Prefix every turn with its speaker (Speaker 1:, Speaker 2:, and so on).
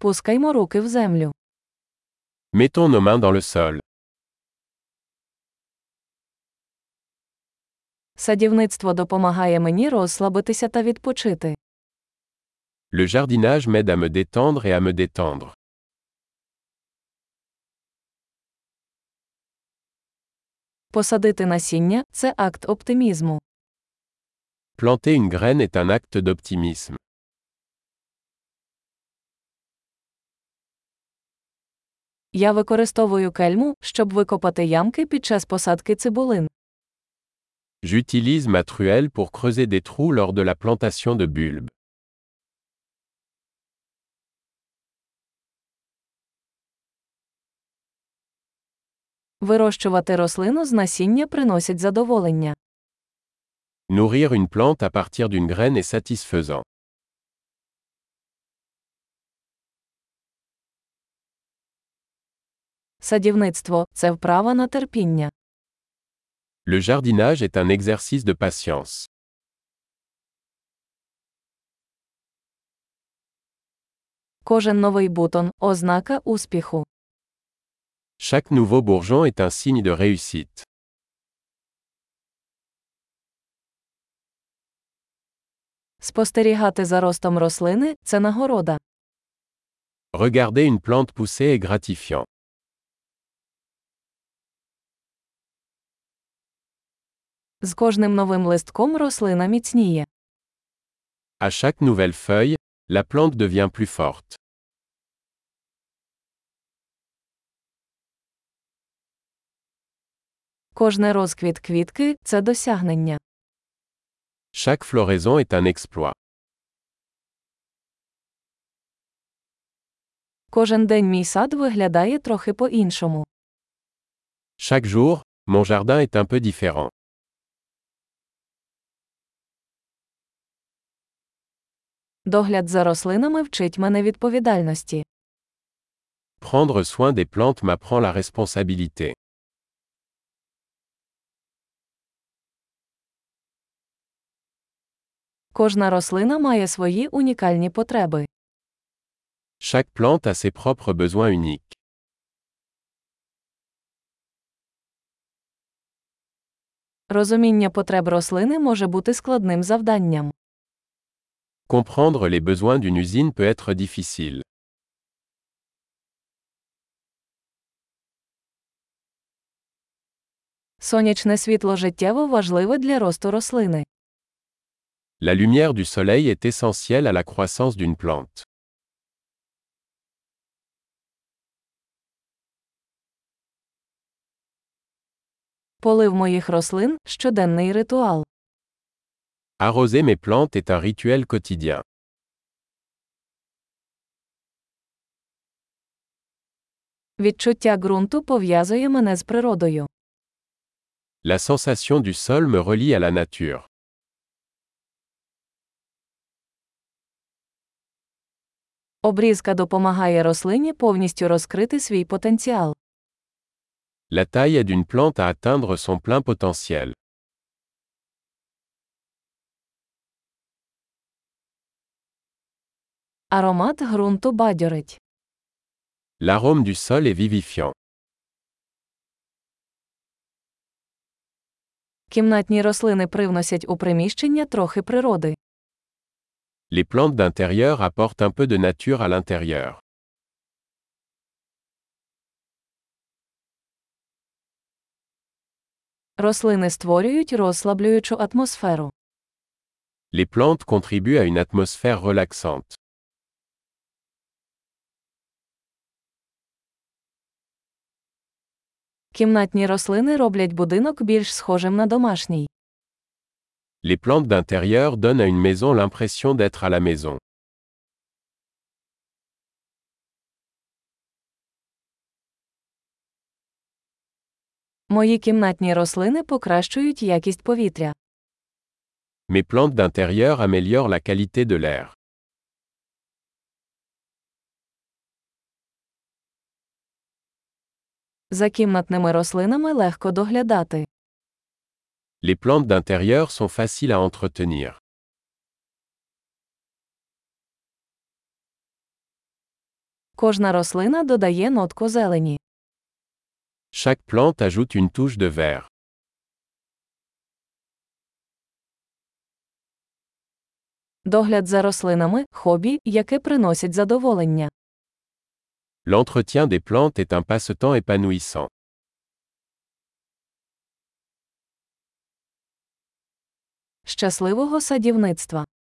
Speaker 1: Пускаймо руки в землю.
Speaker 2: Mettons nos mains dans le sol.
Speaker 1: Садівництво допомагає мені розслабитися та відпочити.
Speaker 2: Le jardinage m'aide à me détendre et à me détendre.
Speaker 1: Посадити насіння це акт оптимізму.
Speaker 2: Planter une graine est un acte d'optimisme.
Speaker 1: Я використовую кельму, щоб викопати ямки під час посадки цибулин.
Speaker 2: J'utilise ma truelle pour creuser des trous lors de la plantation de bulbes.
Speaker 1: Вирощувати рослину з насіння приносить задоволення.
Speaker 2: Nourrir une plante à partir d'une graine est satisfaisant.
Speaker 1: Садівництво це вправа на терпіння.
Speaker 2: Le jardinage est un exercice de patience.
Speaker 1: Кожен новий бутон ознака успіху.
Speaker 2: Chaque nouveau bourgeon est un signe de réussite.
Speaker 1: Спостерігати за ростом рослини це нагорода.
Speaker 2: Regarder une plante pousser est gratifiant.
Speaker 1: З кожним новим листком рослина міцніє.
Speaker 2: À chaque nouvelle feuille, la plante devient plus forte.
Speaker 1: Кожний розквіт квітки це досягнення.
Speaker 2: Chaque floraison est un exploit.
Speaker 1: Кожен день мій сад виглядає трохи по-іншому.
Speaker 2: Chaque jour, mon jardin est un peu différent.
Speaker 1: Догляд за рослинами вчить мене відповідальності.
Speaker 2: Prendre soin des plantes m'apprend la responsabilité.
Speaker 1: Кожна рослина має свої унікальні потреби.
Speaker 2: Chaque plante a ses propres besoins uniques.
Speaker 1: Розуміння потреб рослини може бути складним завданням.
Speaker 2: Comprendre les besoins d'une usine peut être difficile.
Speaker 1: Сонячне світло життєво важливе для росту рослини.
Speaker 2: La lumière du soleil est essentielle à la croissance d'une plante.
Speaker 1: Полив моїх рослин щоденний ритуал.
Speaker 2: Arroser mes plantes est un rituel quotidien.
Speaker 1: Відчуття ґрунту пов'язує мене з природою.
Speaker 2: La sensation du sol me relie à la nature.
Speaker 1: Обрізка допомагає рослині повністю розкрити свій потенціал.
Speaker 2: La taille aide une plante à atteindre son plein potentiel.
Speaker 1: Аромат ґрунту бадьорить.
Speaker 2: L'arôme du sol est vivifiant.
Speaker 1: Кімнатні рослини привносять у приміщення трохи природи.
Speaker 2: Les plantes d'intérieur apportent un peu de nature à l'intérieur.
Speaker 1: Рослини створюють розслаблюючу атмосферу.
Speaker 2: Les plantes contribuent à une atmosphère relaxante.
Speaker 1: Кімнатні рослини роблять будинок більш схожим на домашній.
Speaker 2: Les plantes d'intérieur donnent à une maison l'impression d'être à la maison.
Speaker 1: Мої кімнатні рослини покращують якість повітря.
Speaker 2: Mes plantes d'intérieur améliorent la qualité de l'air.
Speaker 1: За кімнатними рослинами легко доглядати.
Speaker 2: Les plantes d'intérieur sont faciles à entretenir.
Speaker 1: Кожна рослина додає нотку зелені.
Speaker 2: Chaque plante ajoute une touche de vert.
Speaker 1: Догляд за рослинами хобі, яке приносить задоволення.
Speaker 2: L'entretien des plantes est un passe-temps épanouissant.
Speaker 1: Щасливого садівництва!